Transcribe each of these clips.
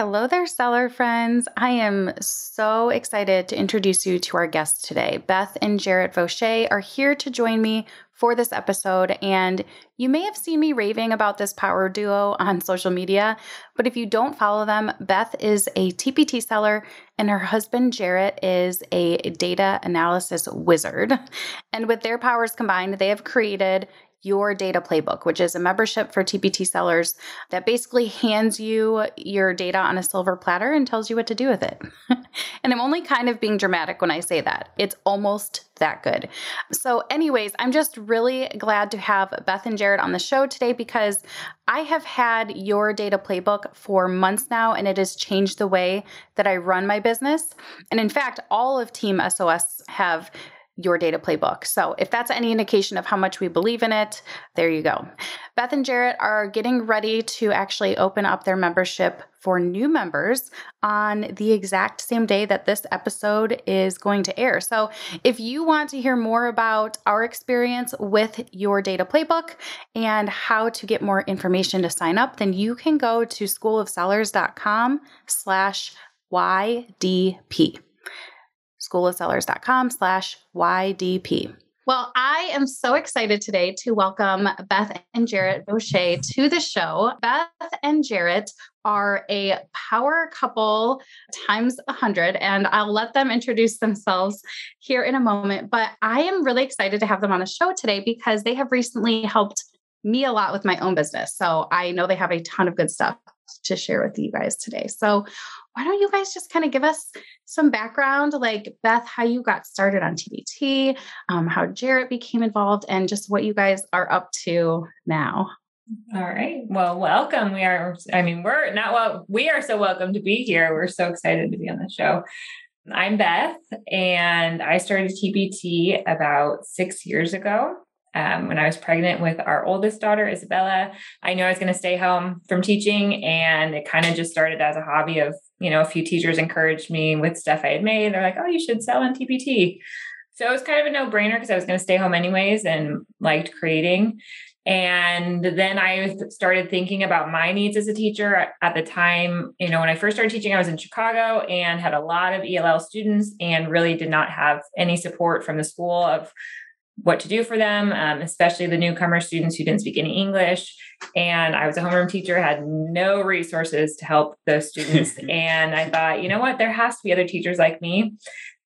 Hello there, seller friends. I am so excited to introduce you to our guests today. Beth and Jarrett Vaucher are here to join me for this episode, and you may have seen me raving about this power duo on social media, but if you don't follow them, Beth is a TPT seller and her husband Jarrett is a data analysis wizard. And with their powers combined, they have created your data playbook, which is a membership for TPT sellers that basically hands you your data on a silver platter and tells you what to do with it. and I'm only kind of being dramatic when I say that. It's almost that good. So, anyways, I'm just really glad to have Beth and Jarrett on the show today because I have had your data playbook for months now and it has changed the way that I run my business. And in fact, all of Team SOS have your data playbook. So, if that's any indication of how much we believe in it, there you go. Beth and Jarrett are getting ready to actually open up their membership for new members on the exact same day that this episode is going to air. So, if you want to hear more about our experience with your data playbook and how to get more information to sign up, then you can go to schoolofsellers.com slash YDP schoolofsellers.com slash YDP. Well, I am so excited today to welcome Beth and Jarrett Vaucher to the show. Beth and Jarrett are a power couple times a 100, and I'll let them introduce themselves here in a moment. But I am really excited to have them on the show today because they have recently helped me a lot with my own business. So I know they have a ton of good stuff to share with you guys today. So, why don't you guys just kind of give us some background, like Beth, how you got started on TPT, um, how Jarrett became involved, and just what you guys are up to now? All right. Well, welcome. We are, I mean, we're not well, we are so welcome to be here. We're so excited to be on the show. I'm Beth, and I started TPT about six years ago um, when I was pregnant with our oldest daughter, Isabella, I knew I was going to stay home from teaching. And it kind of just started as a hobby of, you know, a few teachers encouraged me with stuff I had made. They're like, oh, you should sell on TPT. So it was kind of a no brainer because I was going to stay home anyways and liked creating. And then I started thinking about my needs as a teacher at the time. You know, when I first started teaching, I was in Chicago and had a lot of ELL students and really did not have any support from the school of what to do for them, um, especially the newcomer students who didn't speak any English. And I was a homeroom teacher, had no resources to help those students. and I thought, you know what, there has to be other teachers like me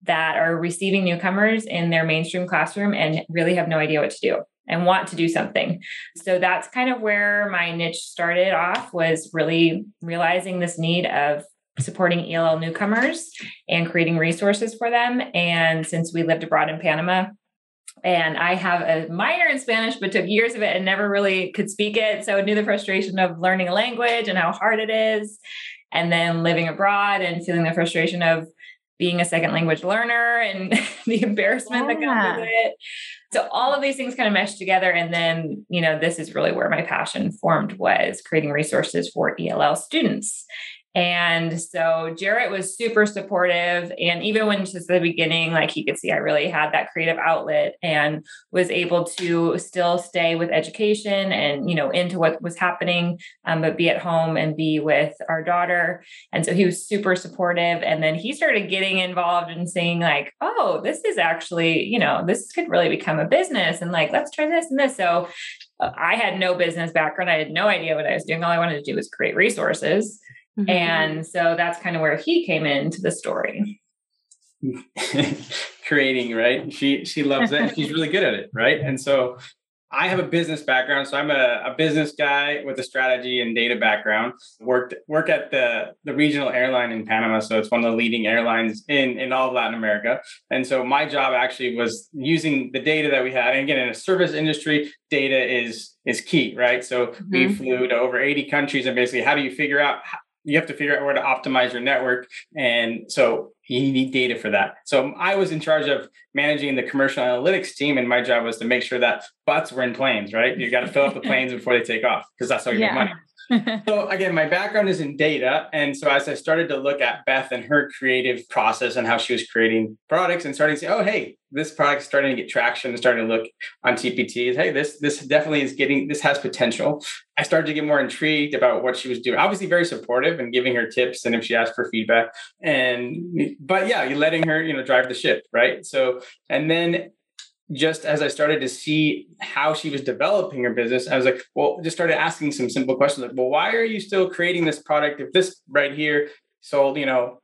that are receiving newcomers in their mainstream classroom and really have no idea what to do and want to do something. So that's kind of where my niche started off was really realizing this need of supporting ELL newcomers and creating resources for them. And since we lived abroad in Panama, and I have a minor in Spanish, but took years of it and never really could speak it. So I knew the frustration of learning a language and how hard it is. And then living abroad and feeling the frustration of being a second language learner and the embarrassment yeah. that comes with it. So all of these things kind of meshed together. And then, you know, this is really where my passion formed was creating resources for ELL students. And so Jarrett was super supportive. And even when just the beginning, like he could see I really had that creative outlet and was able to still stay with education and, you know, into what was happening, um, but be at home and be with our daughter. And so he was super supportive. And then he started getting involved and saying, like, oh, this is actually, you know, this could really become a business and like, let's try this and this. So uh, I had no business background. I had no idea what I was doing. All I wanted to do was create resources. Mm-hmm. And so that's kind of where he came into the story. Creating, right? She she loves it. She's really good at it, right? And so I have a business background, so I'm a, a, business guy with a strategy and data background. Worked work at the the regional airline in Panama, so it's one of the leading airlines in in all of Latin America. And so my job actually was using the data that we had. And again, in a service industry, data is is key, right? So mm-hmm. we flew to over 80 countries, and basically, how do you figure out you have to figure out where to optimize your network. And so you need data for that. So I was in charge of managing the commercial analytics team, and my job was to make sure that butts were in planes, right? You got to fill up the planes before they take off because that's how you yeah. make money. so again, my background is in data. And so as I started to look at Beth and her creative process and how she was creating products and starting to say, oh, hey, this product is starting to get traction and starting to look on TPT hey, this this definitely is getting this has potential. I started to get more intrigued about what she was doing. Obviously, very supportive and giving her tips and if she asked for feedback. And but yeah, you're letting her, you know, drive the ship, right? So and then just as I started to see how she was developing her business, I was like, well, just started asking some simple questions like, well, why are you still creating this product if this right here sold, you know,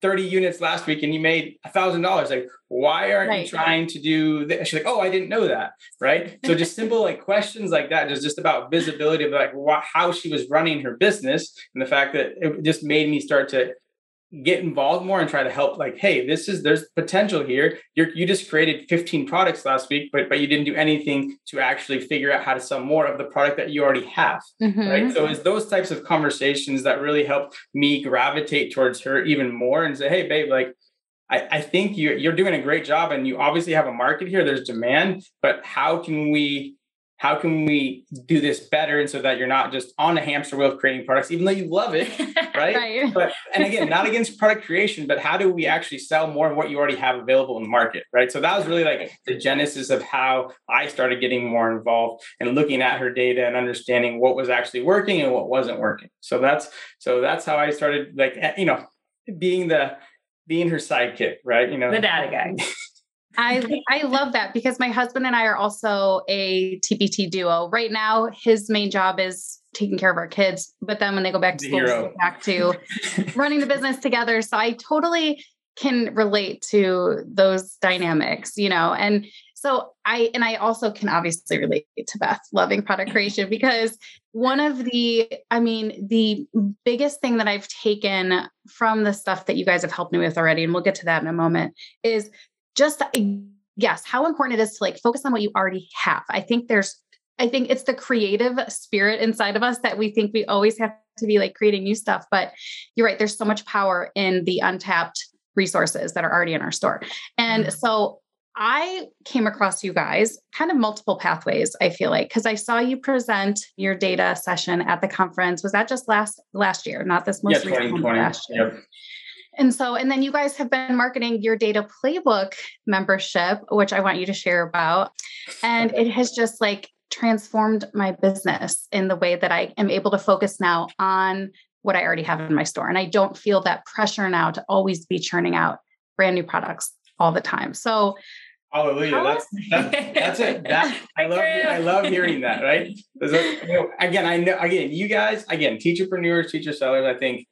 30 units last week and you made a thousand dollars? Like, why aren't right. you trying to do this? She's like, oh, I didn't know that. Right. So just simple like questions like that, just, just about visibility of like what, how she was running her business and the fact that it just made me start to get involved more and try to help like hey this is there's potential here. You're, you just created 15 products last week but but you didn't do anything to actually figure out how to sell more of the product that you already have mm-hmm. right? So it's those types of conversations that really help me gravitate towards her even more and say hey babe like I, I think you're, you're doing a great job and you obviously have a market here. There's demand but how can we how can we do this better? And so that you're not just on a hamster wheel of creating products even though you love it right, right. but and again not against product creation but how do we actually sell more of what you already have available in the market right? So that was really like the genesis of how i started getting more involved and looking at her data and understanding what was actually working and what wasn't working. So that's so that's how i started like eh, you know being the being her sidekick right? You know? The data guy I I love that because my husband and I are also a TPT duo. Right now, his main job is taking care of our kids, but then when they go back to school, go back to running the business together. So I totally can relate to those dynamics, you know. And so I and I also can obviously relate to Beth loving product creation because one of the I mean the biggest thing that I've taken from the stuff that you guys have helped me with already and we'll get to that in a moment is just yes, how important it is to like focus on what you already have. I think there's I think it's the creative spirit inside of us that we think we always have to be like creating new stuff, but you're right, there's so much power in the untapped resources that are already in our store. And mm-hmm. so I came across you guys kind of multiple pathways, I feel like, because I saw you present your data session at the conference. Was that just last last year, not this most yeah, recent last year? Yep. And so, and then you guys have been marketing your data playbook membership, which I want you to share about. And it has just like transformed my business in the way that I am able to focus now on what I already have in my store. And I don't feel that pressure now to always be churning out brand new products all the time. So, Hallelujah. That's, that's, that's it. That I love I love hearing that, right? You know, again, I know again, you guys, again, teacherpreneurs, teacher sellers, I think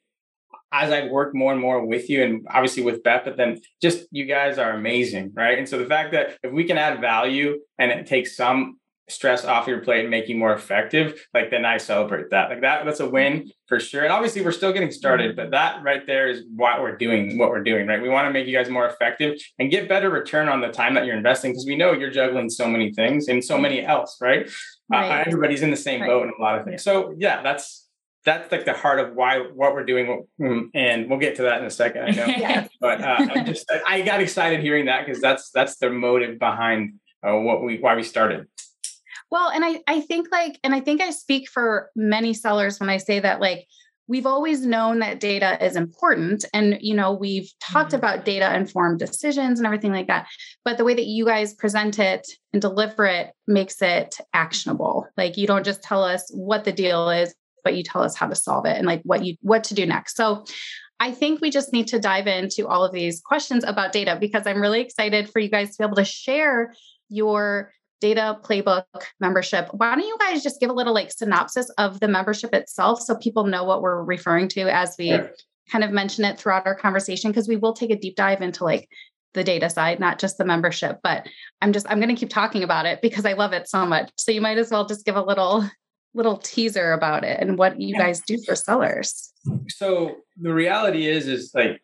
as I've worked more and more with you and obviously with Beth, but then just you guys are amazing, right? And so the fact that if we can add value and it takes some stress off your plate and make you more effective, like then I celebrate that. Like that, that's a win for sure. And obviously we're still getting started, but that right there is what we're doing, what we're doing, right? We want to make you guys more effective and get better return on the time that you're investing because we know you're juggling so many things and so many else, right? Uh, right. Uh, everybody's in the same right. boat in a lot of things. So yeah, that's that's like the heart of why what we're doing mm, and we'll get to that in a second i know yeah. but uh, i just i got excited hearing that because that's that's the motive behind uh, what we why we started well and i i think like and i think i speak for many sellers when i say that like we've always known that data is important and you know we've talked mm-hmm. about data informed decisions and everything like that but the way that you guys present it and deliver it makes it actionable like you don't just tell us what the deal is but you tell us how to solve it and like what you what to do next. So I think we just need to dive into all of these questions about data because I'm really excited for you guys to be able to share your data playbook membership. Why don't you guys just give a little like synopsis of the membership itself so people know what we're referring to as we yeah. kind of mention it throughout our conversation because we will take a deep dive into like the data side, not just the membership, but I'm just I'm going to keep talking about it because I love it so much. So you might as well just give a little little teaser about it and what you guys do for sellers. So the reality is, is like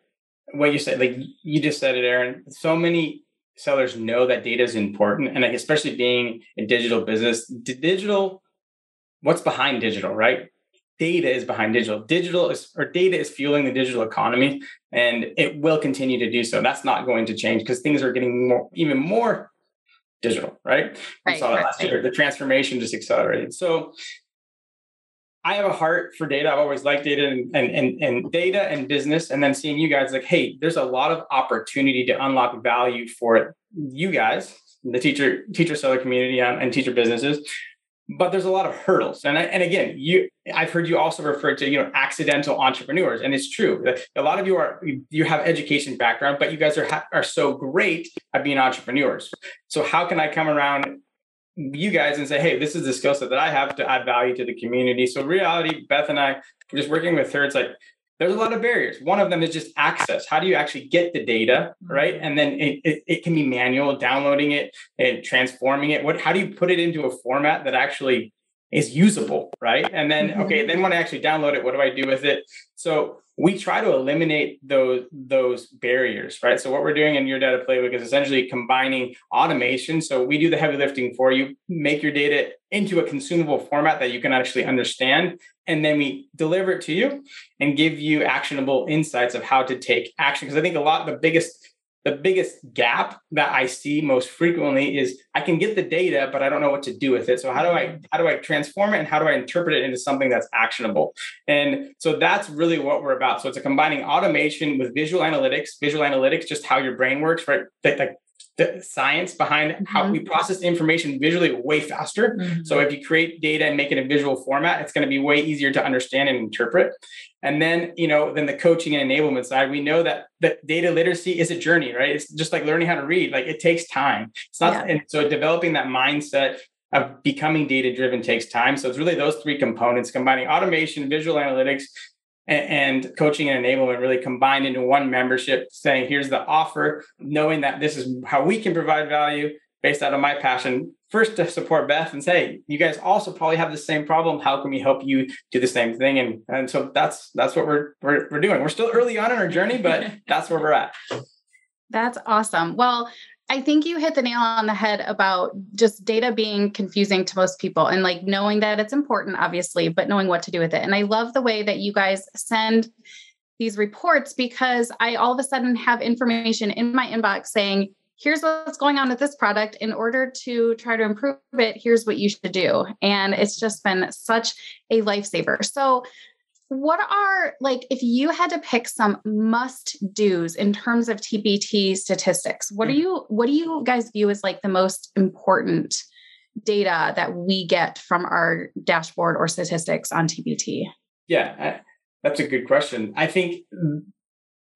what you said, like you just said it, Erin. So many sellers know that data is important, and like especially being a digital business, digital. What's behind digital, right? data is behind digital. Digital is or data is fueling the digital economy, and it will continue to do so. That's not going to change because things are getting more, even more digital, right? right we saw that last right. year. The transformation just accelerated. So I have a heart for data. I've always liked data and, and, and, and, data and business. And then seeing you guys like, hey, there's a lot of opportunity to unlock value for you guys, the teacher, teacher seller community and, and teacher businesses. But there's a lot of hurdles. And, I, and again, you I've heard you also refer to, you know, accidental entrepreneurs. And it's true. A lot of you are you have education background, but you guys are are so great at being entrepreneurs. So how can I come around you guys and say, hey, this is the skill set that I have to add value to the community. So reality, Beth and I, just working with her, it's like there's a lot of barriers. One of them is just access. How do you actually get the data, mm-hmm. right? And then it, it, it can be manual, downloading it and transforming it. What how do you put it into a format that actually is usable, right? And then mm-hmm. okay, then when I actually download it, what do I do with it? So we try to eliminate those those barriers, right? So what we're doing in your data playbook is essentially combining automation. So we do the heavy lifting for you, make your data into a consumable format that you can actually understand, and then we deliver it to you and give you actionable insights of how to take action. Because I think a lot the biggest the biggest gap that I see most frequently is I can get the data, but I don't know what to do with it. So how do I how do I transform it and how do I interpret it into something that's actionable? And so that's really what we're about. So it's a combining automation with visual analytics, visual analytics, just how your brain works, right? Like the science behind mm-hmm. how we process information visually way faster. Mm-hmm. So if you create data and make it in visual format, it's going to be way easier to understand and interpret. And then, you know, then the coaching and enablement side, we know that that data literacy is a journey, right? It's just like learning how to read. Like it takes time. It's not, yeah. and so developing that mindset of becoming data driven takes time. So it's really those three components combining automation, visual analytics, and, coaching and enablement really combined into one membership saying here's the offer knowing that this is how we can provide value based out of my passion. First to support beth and say you guys also probably have the same problem. How can we help you do the same thing? And and so that's that's what we're we're, we're doing. We're still early on in our journey but that's where we're at. That's awesome. Well I think you hit the nail on the head about just data being confusing to most people and like knowing that it's important, obviously, but knowing what to do with it. And I love the way that you guys send these reports because I all of a sudden have information in my inbox saying, here's what's going on with this product. In order to try to improve it, here's what you should do. And it's just been such a lifesaver. So, what are like if you had to pick some must do's in terms of TPT statistics? What do mm. you what do you guys view as like the most important data that we get from our dashboard or statistics on TPT? Yeah, that's a good question. I think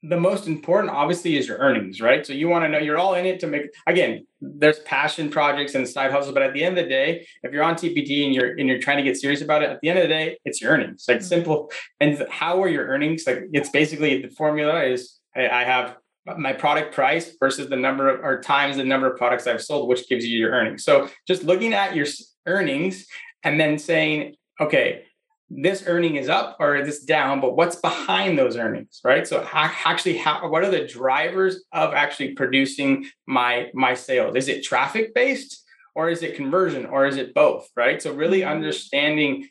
the most important obviously is your earnings right? So you want to know you're all in it to make again there's passion projects and side hustles but at the end of the day if you're on TPT and you're and you're trying to get serious about it at the end of the day it's your earnings. Like mm-hmm. simple and how are your earnings? Like it's basically the formula is i have my product price versus the number of or times the number of products i've sold which gives you your earnings. So just looking at your earnings and then saying okay this earning is up or is this down, but what's behind those earnings, right? So how, actually, how, what are the drivers of actually producing my my sales? Is it traffic based or is it conversion or is it both, right? So really mm-hmm. understanding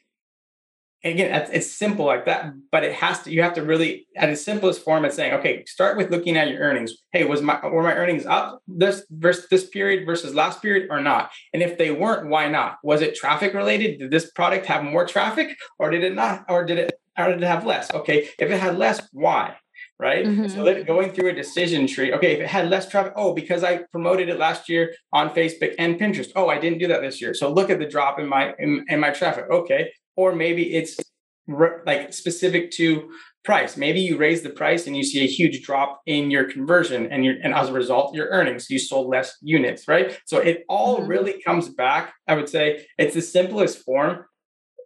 again, it's simple like that, but it has to, you have to really, at its simplest form, it's saying, okay, start with looking at your earnings. Hey, was my, were my earnings up this versus this period versus last period or not? And if they weren't, why not? Was it traffic related? Did this product have more traffic or did it not, or did it, or did it have less? Okay. If it had less, why? right? Mm-hmm. So going through a decision tree. Okay, if it had less traffic, oh, because I promoted it last year on Facebook and Pinterest. Oh, I didn't do that this year. So look at the drop in my in, in my traffic. Okay, or maybe it's re- like specific to price. Maybe you raise the price and you see a huge drop in your conversion and your and as a result your earnings you sold less units, right? So it all mm-hmm. really comes back, I would say it's the simplest form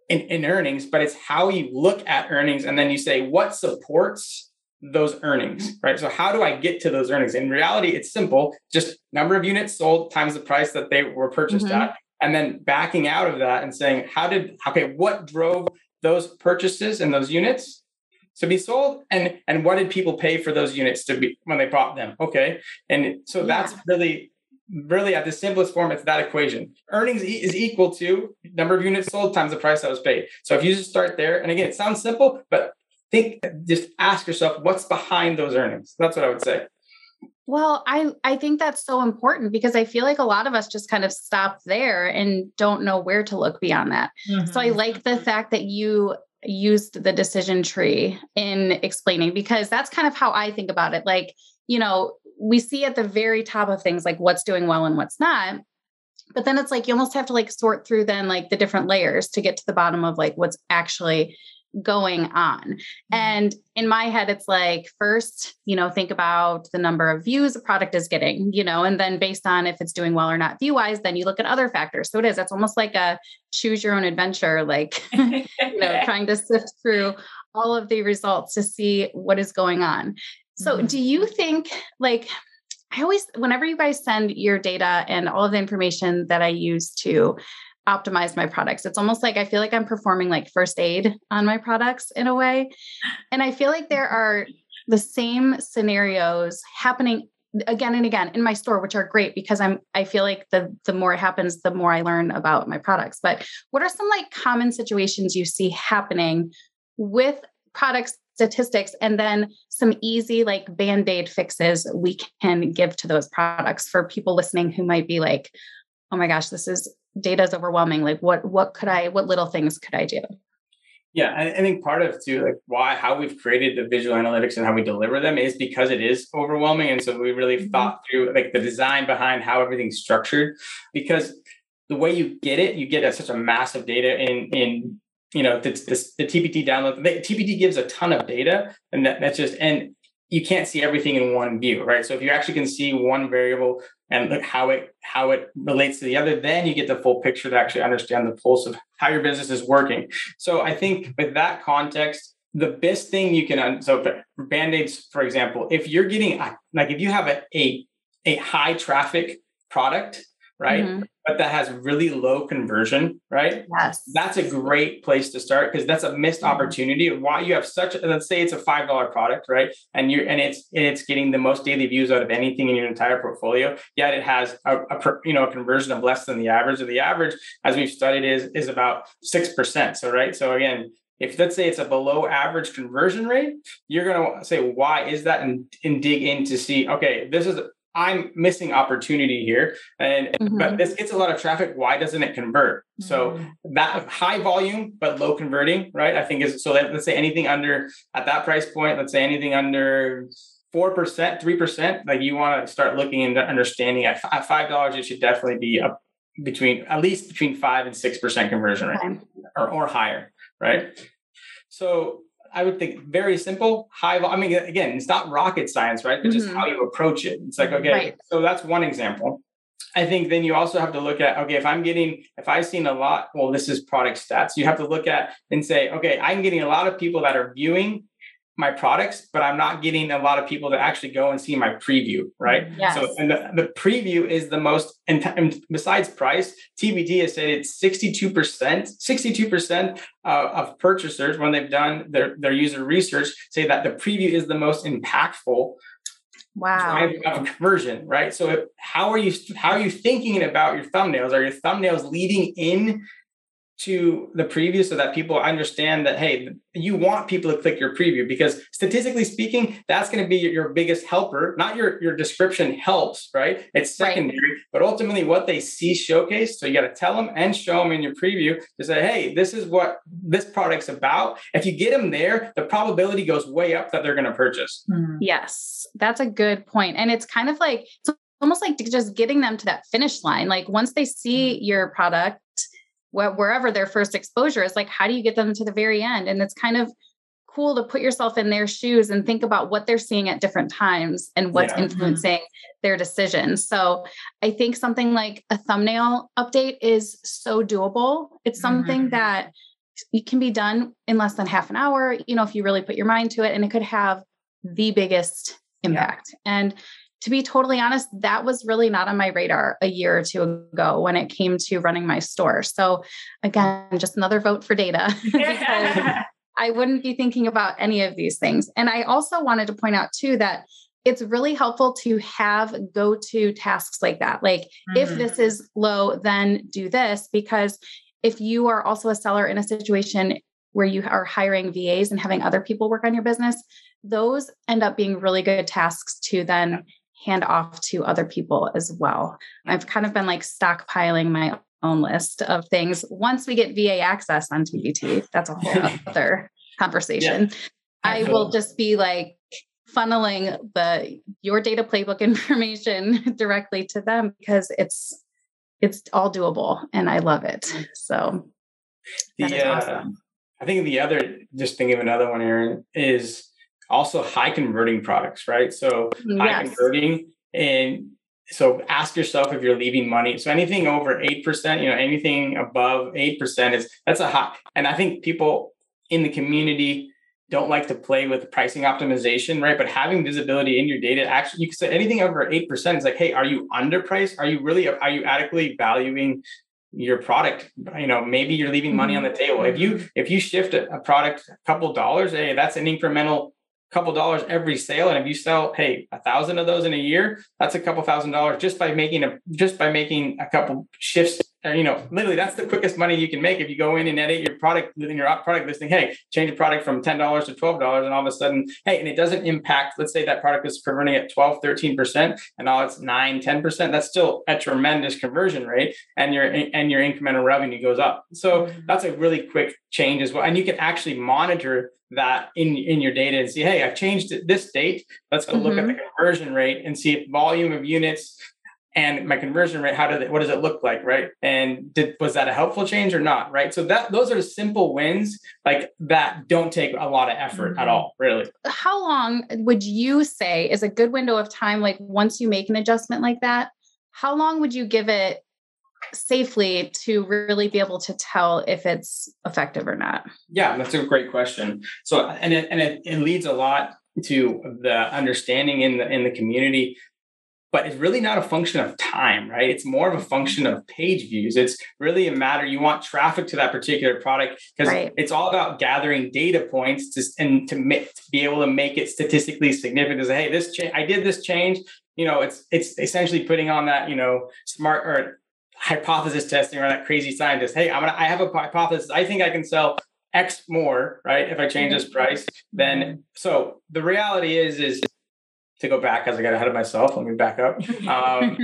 in, in earnings, but it's how you look at earnings and then you say what supports those earnings, right? So how do I get to those earnings? In reality, it's simple, just number of units sold times the price that they were purchased mm-hmm. at and then backing out of that and saying how did okay what drove those purchases and those units to be sold and and what did people pay for those units to be when they bought them okay and so yeah. that's really really at the simplest form, it's that equation. Earnings is equal to number of units sold times the price that was paid. So if you just start there, and again, it sounds simple, but think, just ask yourself what's behind those earnings. That's what I would say. Well, I I think that's so important because I feel like a lot of us just kind of stop there and don't know where to look beyond that. Mm-hmm. So I mm-hmm. like the fact that you used the decision tree in explaining because that's kind of how I think about it. Like, you know, we see at the very top of things like what's doing well and what's not. But then it's like you almost have to like sort through then like the different layers to get to the bottom of like what's actually going on. Mm-hmm. And in my head, it's like, first, you know, think about the number of views a product is getting, you know, and then based on if it's doing well or not view wise, then you look at other factors. So it is, that's almost like a choose your own adventure, like, you know, trying to sift through all of the results to see what is going on. So mm-hmm. do you think, like, I always, whenever you guys send your data and all of the information that I use to optimize my products. It's almost like I feel like I'm performing like first aid on my products in a way. And I feel like there are the same scenarios happening again and again in my store which are great because i'm i feel like the the more it happens the more i learn about my products but what are some like common situations you see happening with product statistics and then some easy like band-aid fixes we can give to those products for people listening who might be like oh my gosh this is data is overwhelming like what what could i what little things could i do yeah i, I think part of too like why how we've created the visual analytics and how we deliver them is because it is overwhelming and so we really mm-hmm. thought through like the design behind how everything's structured because the way you get it you get a, such a massive data in in you know the, the, the tpt download the tpt gives a ton of data and that, that's just and you can't see everything in one view, right? So if you actually can see one variable and look how it how it relates to the other, then you get the full picture to actually understand the pulse of how your business is working. So I think with that context, the best thing you can so band-aids, for example, if you're getting like if you have a a, a high traffic product, right? Mm-hmm but that has really low conversion, right? Yes. That's a great place to start because that's a missed mm-hmm. opportunity. Why you have such let's say it's a five dollar product, right? And you're and it's and it's getting the most daily views out of anything in your entire portfolio. Yet it has a, a you know a conversion of less than the average. Or the average, as we've studied, is is about six percent. So right. So again, if let's say it's a below average conversion rate, you're going to say, why is that? And, and dig in to see, okay, this is I'm missing opportunity here. And mm-hmm. but this gets a lot of traffic. Why doesn't it convert? Mm-hmm. So that high volume but low converting, right? I think is so that, let's say anything under at that price point, let's say anything under four percent, three percent, like you want to start looking into understanding at five dollars, it should definitely be up between at least between five and six percent conversion rate okay. or, or higher, right? So I would think very simple, high. I mean, again, it's not rocket science, right? But mm-hmm. just how you approach it. It's like, okay, right. so that's one example. I think then you also have to look at, okay, if I'm getting, if I've seen a lot, well, this is product stats, you have to look at and say, okay, I'm getting a lot of people that are viewing my products, but I'm not getting a lot of people to actually go and see my preview, right? Yes. So, and the, the preview is the most, and, besides price, TPT has said it's 62%, 62% uh, of purchasers, when they've done their, their user research, say that the preview is the most impactful wow of conversion right so if, how are you how are you thinking about your thumbnails are your thumbnails leading in to the preview so that people understand that hey you want people to click your preview because statistically speaking that's going to be your, biggest helper not your your description helps right it's secondary right. but ultimately what they see showcased so you got to tell them and show them in your preview to say hey this is what this product's about if you get them there the probability goes way up that they're going to purchase mm-hmm. yes that's a good point and it's kind of like it's almost like just getting them to that finish line like once they see mm-hmm. your product wherever their first exposure is like how do you get them to the very end and it's kind of cool to put yourself in their shoes and think about what they're seeing at different times and what's yeah. Mm-hmm. influencing their decisions. So I think something like a thumbnail update is so doable. It's something mm-hmm. that it can be done in less than half an hour, you know, if you really put your mind to it, and it could have the biggest impact. Yeah. And to be totally honest, that was really not on my radar a year or two ago when it came to running my store. So, again, just another vote for data I wouldn't be thinking about any of these things. And I also wanted to point out, too, that it's really helpful to have go to tasks like that. Like, mm-hmm. if this is low, then do this. Because if you are also a seller in a situation where you are hiring VAs and having other people work on your business, those end up being really good tasks to then hand off to other people as well. I've kind of been like stockpiling my own list of things. Once we get VA access on TPT, that's a whole other conversation. Yeah, I will just be like funneling the your data playbook information directly to them because it's it's all doable and I love it. So the, uh, awesome. I think the other just think of another one, Erin, is also high converting products, right? So mm, yes. high converting and so ask yourself if you're leaving money. So anything over 8%, you know, anything above 8% is that's a high. And I think people in the community don't like to play with pricing optimization, right? But having visibility in your data, actually, you can say anything over 8% is like, hey, are you underpriced? Are you really, are you adequately valuing your product you know maybe you're leaving money on mm-hmm. the table if you if you shift a, a product a couple dollars hey that's an incremental couple dollars every sale. And if you sell hey a thousand of those in a year that's a couple thousand dollars just by making a just by making a couple shifts. You know literally that's the quickest money you can make. If you go in and edit your product within your product listing hey change the product from $10 to $12 and all of a sudden hey and it doesn't impact let's say that product is converting at 12 13% and now it's 9 10% that's still a tremendous conversion rate and your and your incremental revenue goes up. So mm-hmm. that's a really quick change as well. And you can actually monitor that in in your data and see, hey, I've changed this date. Let's go mm-hmm. look at the mm-hmm. conversion rate and see if volume of units and my conversion rate how did it what does it look like right and did was that a helpful change or not right so that those are simple wins like that don't take a lot of effort mm-hmm. at all really how long would you say is a good window of time like once you make an adjustment like that how long would you give it safely to really be able to tell if it's effective or not? Yeah, that's a great question. So, and it, and it, it leads a lot to the understanding in the in the community but it's really not a function of time, right? It's more of a function of page views. It's really a matter you want traffic to that particular product because right. it's all about gathering data points to, and to, make, to, be able to make it statistically significant. Say, hey, this change, I did this change. You know, it's it's essentially putting on that you know smart or hypothesis testing or that crazy scientist. Hey, I'm gonna I have a hypothesis. I think I can sell X more, right? If I change this price, then so the reality is is to go back as I got ahead of myself. Let me back up. Um,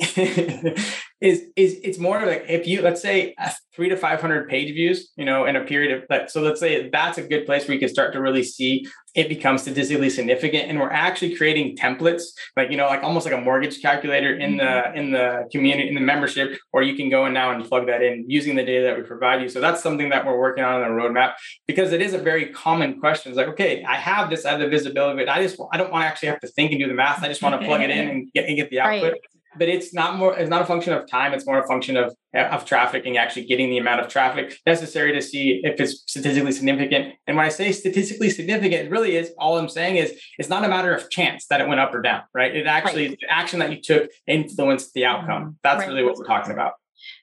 is is it's more like if you let's say three to five hundred page views, you know, in a period of that. So let's say that's a good place where you can start to really see it becomes statistically significant, and we're actually creating templates, like you know, like almost like a mortgage calculator in the mm-hmm. in the community in the membership, or you can go in now and plug that in using the data that we provide you. So that's something that we're working on in the roadmap because it is a very common question. It's like, okay, I have this, I have the visibility, but I just I don't want to actually have to think and do the math. I just want to plug it in and get, and get the output. Right but it's not more it's not a function of time it's more a function of of traffic and actually getting the amount of traffic necessary to see if it's statistically significant and when i say statistically significant it really is all i'm saying is it's not a matter of chance that it went up or down right it actually right. the action that you took influenced the outcome mm-hmm. that's right. really what we're talking about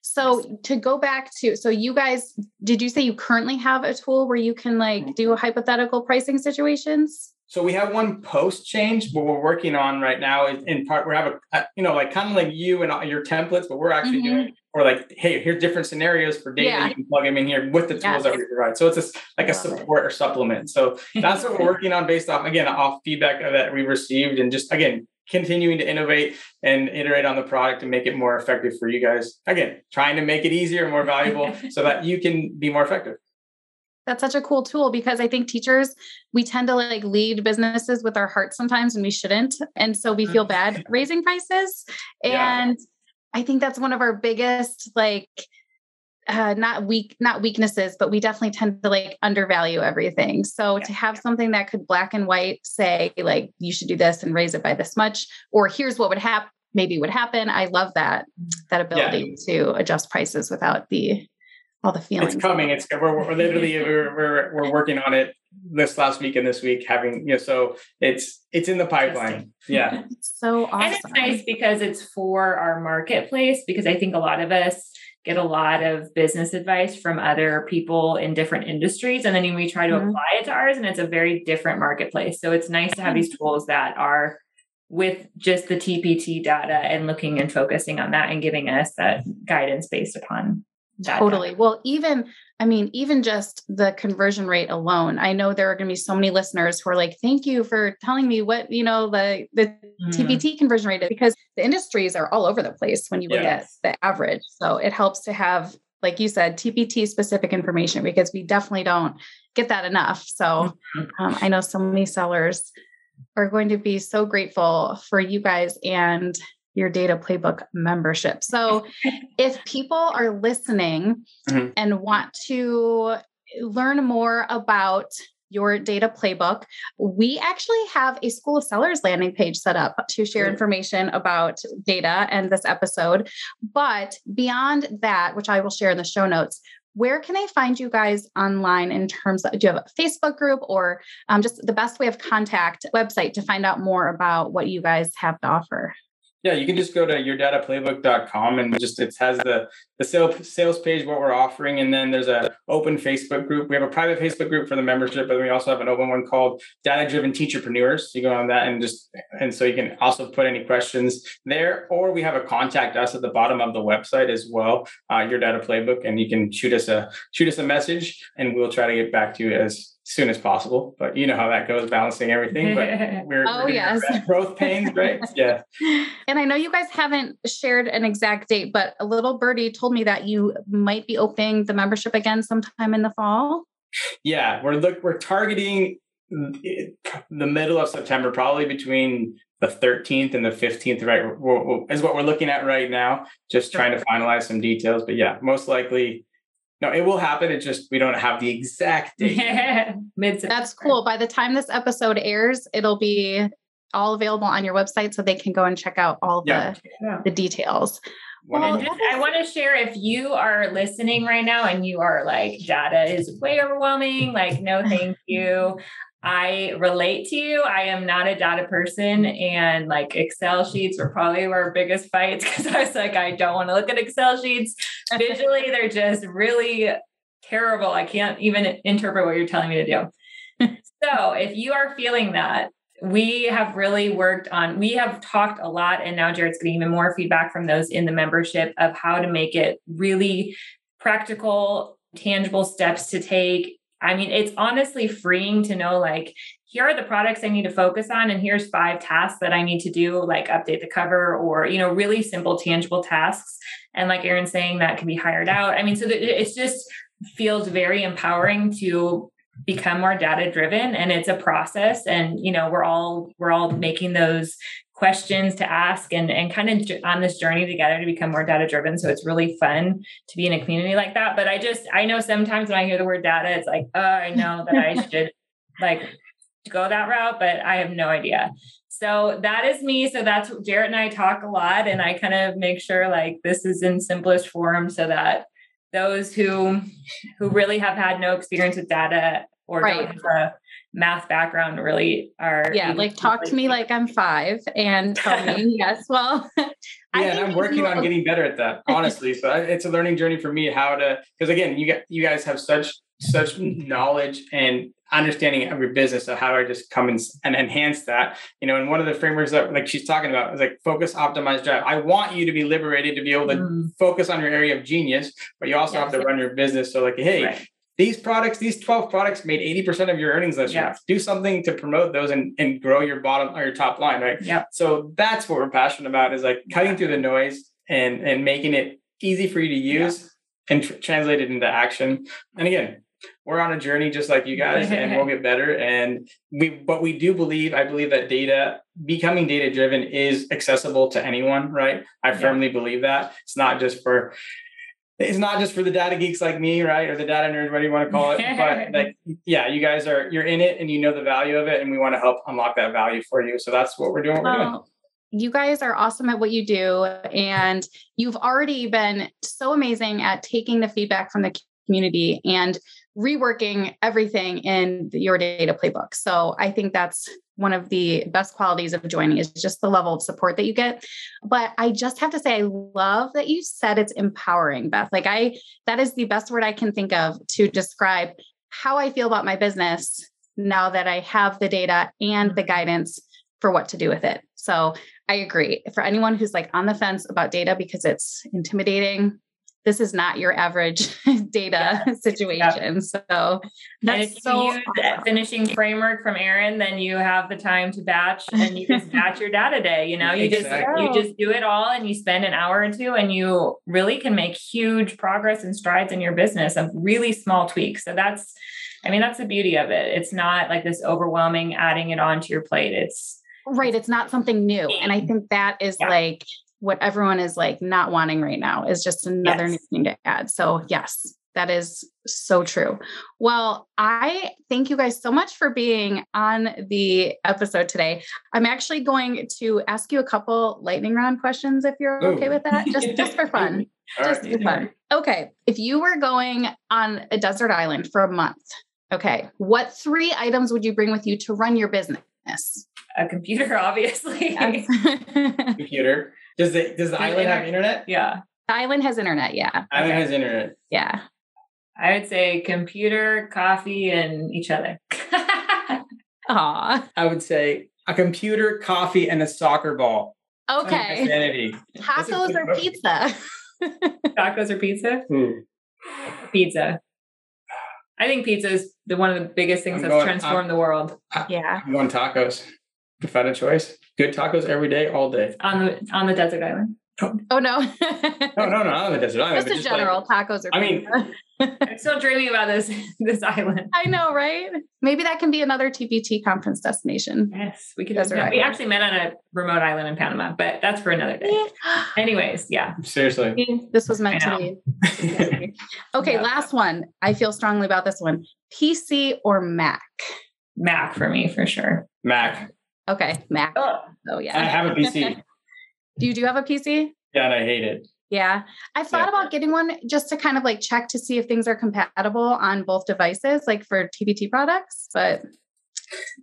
so to go back to so you guys did you say you currently have a tool where you can like mm-hmm. do hypothetical pricing situations so we have one post change, what we're working on right now is in part we have a, you know like kind of like you and your templates, but we're actually mm-hmm. doing or like hey here's different scenarios for data yeah. you can plug them in here with the tools yes. that we provide. So it's a, like a support or supplement. So that's what we're working on based off again off feedback that we received and just again continuing to innovate and iterate on the product and make it more effective for you guys. Again, trying to make it easier, and more valuable, so that you can be more effective that's such a cool tool because I think teachers, we tend to like lead businesses with our hearts sometimes and we shouldn't. And so we feel bad raising prices. And yeah. I think that's one of our biggest like uh, not weak not weaknesses but we definitely tend to like undervalue everything so yeah. to have something that could black and white say like you should do this and raise it by this much or here's what would happen maybe would happen i love that that ability yeah. to adjust prices without the all the feelings. It's coming. It's we're, we're literally we're, we're we're working on it this last week and this week. Having you know, so it's it's in the pipeline. Yeah, so awesome. And it's nice because it's for our marketplace. Because I think a lot of us get a lot of business advice from other people in different industries, and then we try to mm-hmm. apply it to ours, and it's a very different marketplace. So it's nice to have these tools that are with just the TPT data and looking and focusing on that and giving us that guidance based upon that. Totally. Data. Well, even I mean, even just the conversion rate alone, I know there are going to be so many listeners who are like, "Thank you for telling me what you know the the mm. TPT conversion rate is," because the industries are all over the place when you look yes. at the average. So it helps to have, like you said, TPT specific information because we definitely don't get that enough. So mm-hmm. um, I know so many sellers are going to be so grateful for you guys and your data playbook membership. So if people are listening mm-hmm. and want to learn more about your data playbook, we actually have a School of Sellers landing page set up to share information about data and this episode. But beyond that, which I will share in the show notes, where can I find you guys online in terms of do you have a Facebook group or um, just the best way of contact website to find out more about what you guys have to offer? Yeah, you can just go to yourdataplaybook.com and just it has the the sales sales page what we're offering, and then there's a open Facebook group. We have a private Facebook group for the membership, but we also have an open one called Data Driven Teacherpreneurs. You go on that and just and so you can also put any questions there, or we have a contact us at the bottom of the website as well. Uh, your Data Playbook, and you can shoot us a shoot us a message, and we'll try to get back to you as soon as possible. But you know how that goes, balancing everything. But we're, oh, we're yes. growth pains, right? Yeah. And I know you guys haven't shared an exact date, but a little birdie told me that you might be opening the membership again sometime in the fall. Yeah, we're look we're targeting the middle of September, probably between the 13th and the 15th, right? Is what we're looking at right now. Just trying to finalize some details, but yeah, most likely no, it will happen. It's just we don't have the exact date. Mid That's cool. By the time this episode airs, it'll be all available on your website so they can go and check out all yeah. the yeah. the details. Well, just, I want to share if you are listening right now and you are like, data is way overwhelming, like, no, thank you. I relate to you. I am not a data person, and like Excel sheets were probably our biggest fights because I was like, I don't want to look at Excel sheets. Visually, they're just really terrible. I can't even interpret what you're telling me to do. so, if you are feeling that, we have really worked on, we have talked a lot, and now Jarrett's getting even more feedback from those in the membership of how to make it really practical, tangible steps to take I mean, it's honestly freeing to know like, here are the products I need to focus on, and here's five tasks that I need to do, like update the cover or, you know, really simple, tangible tasks. And like Erin's saying, that can be hired out. I mean, so it's just feels very empowering to become more data driven and it's a process and you know we're all we're all making those questions to ask and, and kind of on this journey together to become more data driven. So it's really fun to be in a community like that. But I just, I know sometimes when I hear the word data, it's like, oh, I know that I should like go that route, but I have no idea. So that is me. So that's Jarrett and I talk a lot and I kind of make sure like this is in simplest form so that those who who really have had no experience with data or right. don't have a math background really are yeah like talk to me like i'm five and tell me yes well yeah and i'm working on getting better at that honestly so it's a learning journey for me how to because again you got you guys have such such knowledge and understanding of your business so how do i just come and, and enhance that you know and one of the frameworks that like she's talking about is like focus optimize drive i want you to be liberated to be able to mm. focus on your area of genius but you also yes, have to run your business so like hey right these products, these 12 products made 80% of your earnings this year. Do something to promote those and, and grow your bottom or your top line, right? Yeah. So that's what we're passionate about is like cutting yeah. through the noise and and making it easy for you to use yeah. and tr- translate it into action. And again, we're on a journey just like you guys and we'll get better. And we but we do believe, I believe that data, becoming data driven is accessible to anyone, right? I firmly believe that. It's not just for it's not just for the data geeks like me, right? Or the data nerds, whatever you want to call it. but like, yeah, you guys are you're in it and you know the value of it, and we want to help unlock that value for you. So that's what we're doing. What we're doing. You guys are awesome at what you do, and you've already been so amazing at taking the feedback from the community and reworking everything in your data playbook. So I think that's one of the best qualities of joining is just the level of support that you get. But I just have to say, I love that you said it's empowering, Beth. Like, I, that is the best word I can think of to describe how I feel about my business now that I have the data and the guidance for what to do with it. So I agree. For anyone who's like on the fence about data because it's intimidating, this is not your average data yeah. situation. So that's and if you so use awesome. finishing framework from Erin, then you have the time to batch and you just batch your data day. You know, you exactly. just you just do it all and you spend an hour or two and you really can make huge progress and strides in your business of really small tweaks. So that's I mean, that's the beauty of it. It's not like this overwhelming adding it onto your plate. It's right. It's not something new. And I think that is yeah. like what everyone is like not wanting right now is just another yes. new thing to add. So, yes, that is so true. Well, I thank you guys so much for being on the episode today. I'm actually going to ask you a couple lightning round questions if you're Ooh. okay with that, just just for fun. just right. for fun. Okay, if you were going on a desert island for a month, okay, what three items would you bring with you to run your business? A computer, obviously. Yes. computer. Does the does the island have internet? Yeah. The island has internet, yeah. Island okay. has internet. Yeah. I would say computer, coffee, and each other. Aw. I would say a computer, coffee, and a soccer ball. Okay. Insanity. Tacos or pizza? Tacos or pizza? Hmm. Pizza. I think pizza is the one of the biggest things I'm that's going, transformed I'm, the world. I, yeah. I'm going tacos. If I had a choice, good tacos every day, all day. On the on the desert island. Oh, oh no. no, no, no, on the desert island. Just in general, like, tacos are. I mean, I'm still dreaming about this this island. I know, right? Maybe that can be another TPT conference destination. Yes, we could. Desert we actually met on a remote island in Panama, but that's for another day. Anyways, yeah. Seriously, this was meant to be. okay, yeah. last one. I feel strongly about this one. PC or Mac? Mac for me for sure. Mac. Okay, Mac. Oh, oh yeah. I have a PC. do you do have a PC? Yeah, and I hate it. Yeah. I've thought yeah. about getting one just to kind of like check to see if things are compatible on both devices, like for TPT products, but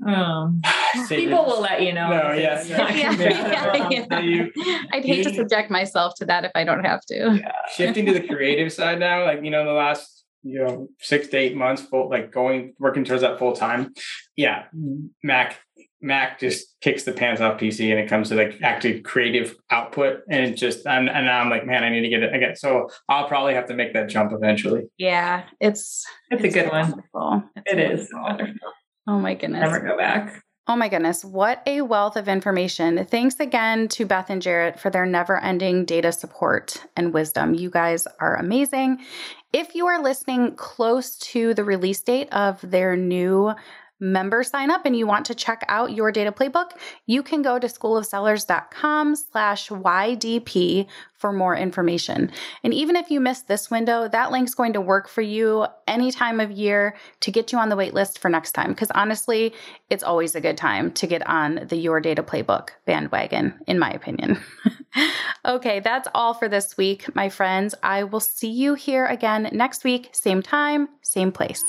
um, people will let you know. No, yeah, yeah, yeah, yeah. I'd hate to subject myself to that if I don't have to. Shifting to the creative side now, like you know, the last you know six to eight months, full like going working towards that full time. Yeah, Mac Mac just kicks the pants off PC and it comes to like actually creative output. And it just, I'm, and now I'm like, man, I need to get it again. So I'll probably have to make that jump eventually. Yeah. It's, it's, it's a good one. It's it wonderful. is wonderful. Oh my goodness. Never go back. Oh my goodness, what a wealth of information. Thanks again to Beth and Jarrett for their never ending data support and wisdom. You guys are amazing. If you are listening close to the release date of their new member sign up and you want to check out your data playbook, you can go to schoolofsellers.com slash YDP for more information. And even if you missed this window, that link's going to work for you any time of year to get you on the wait list for next time. Because honestly, it's always a good time to get on the Your Data Playbook bandwagon, in my opinion. okay, that's all for this week, my friends. I will see you here again next week, same time, same place.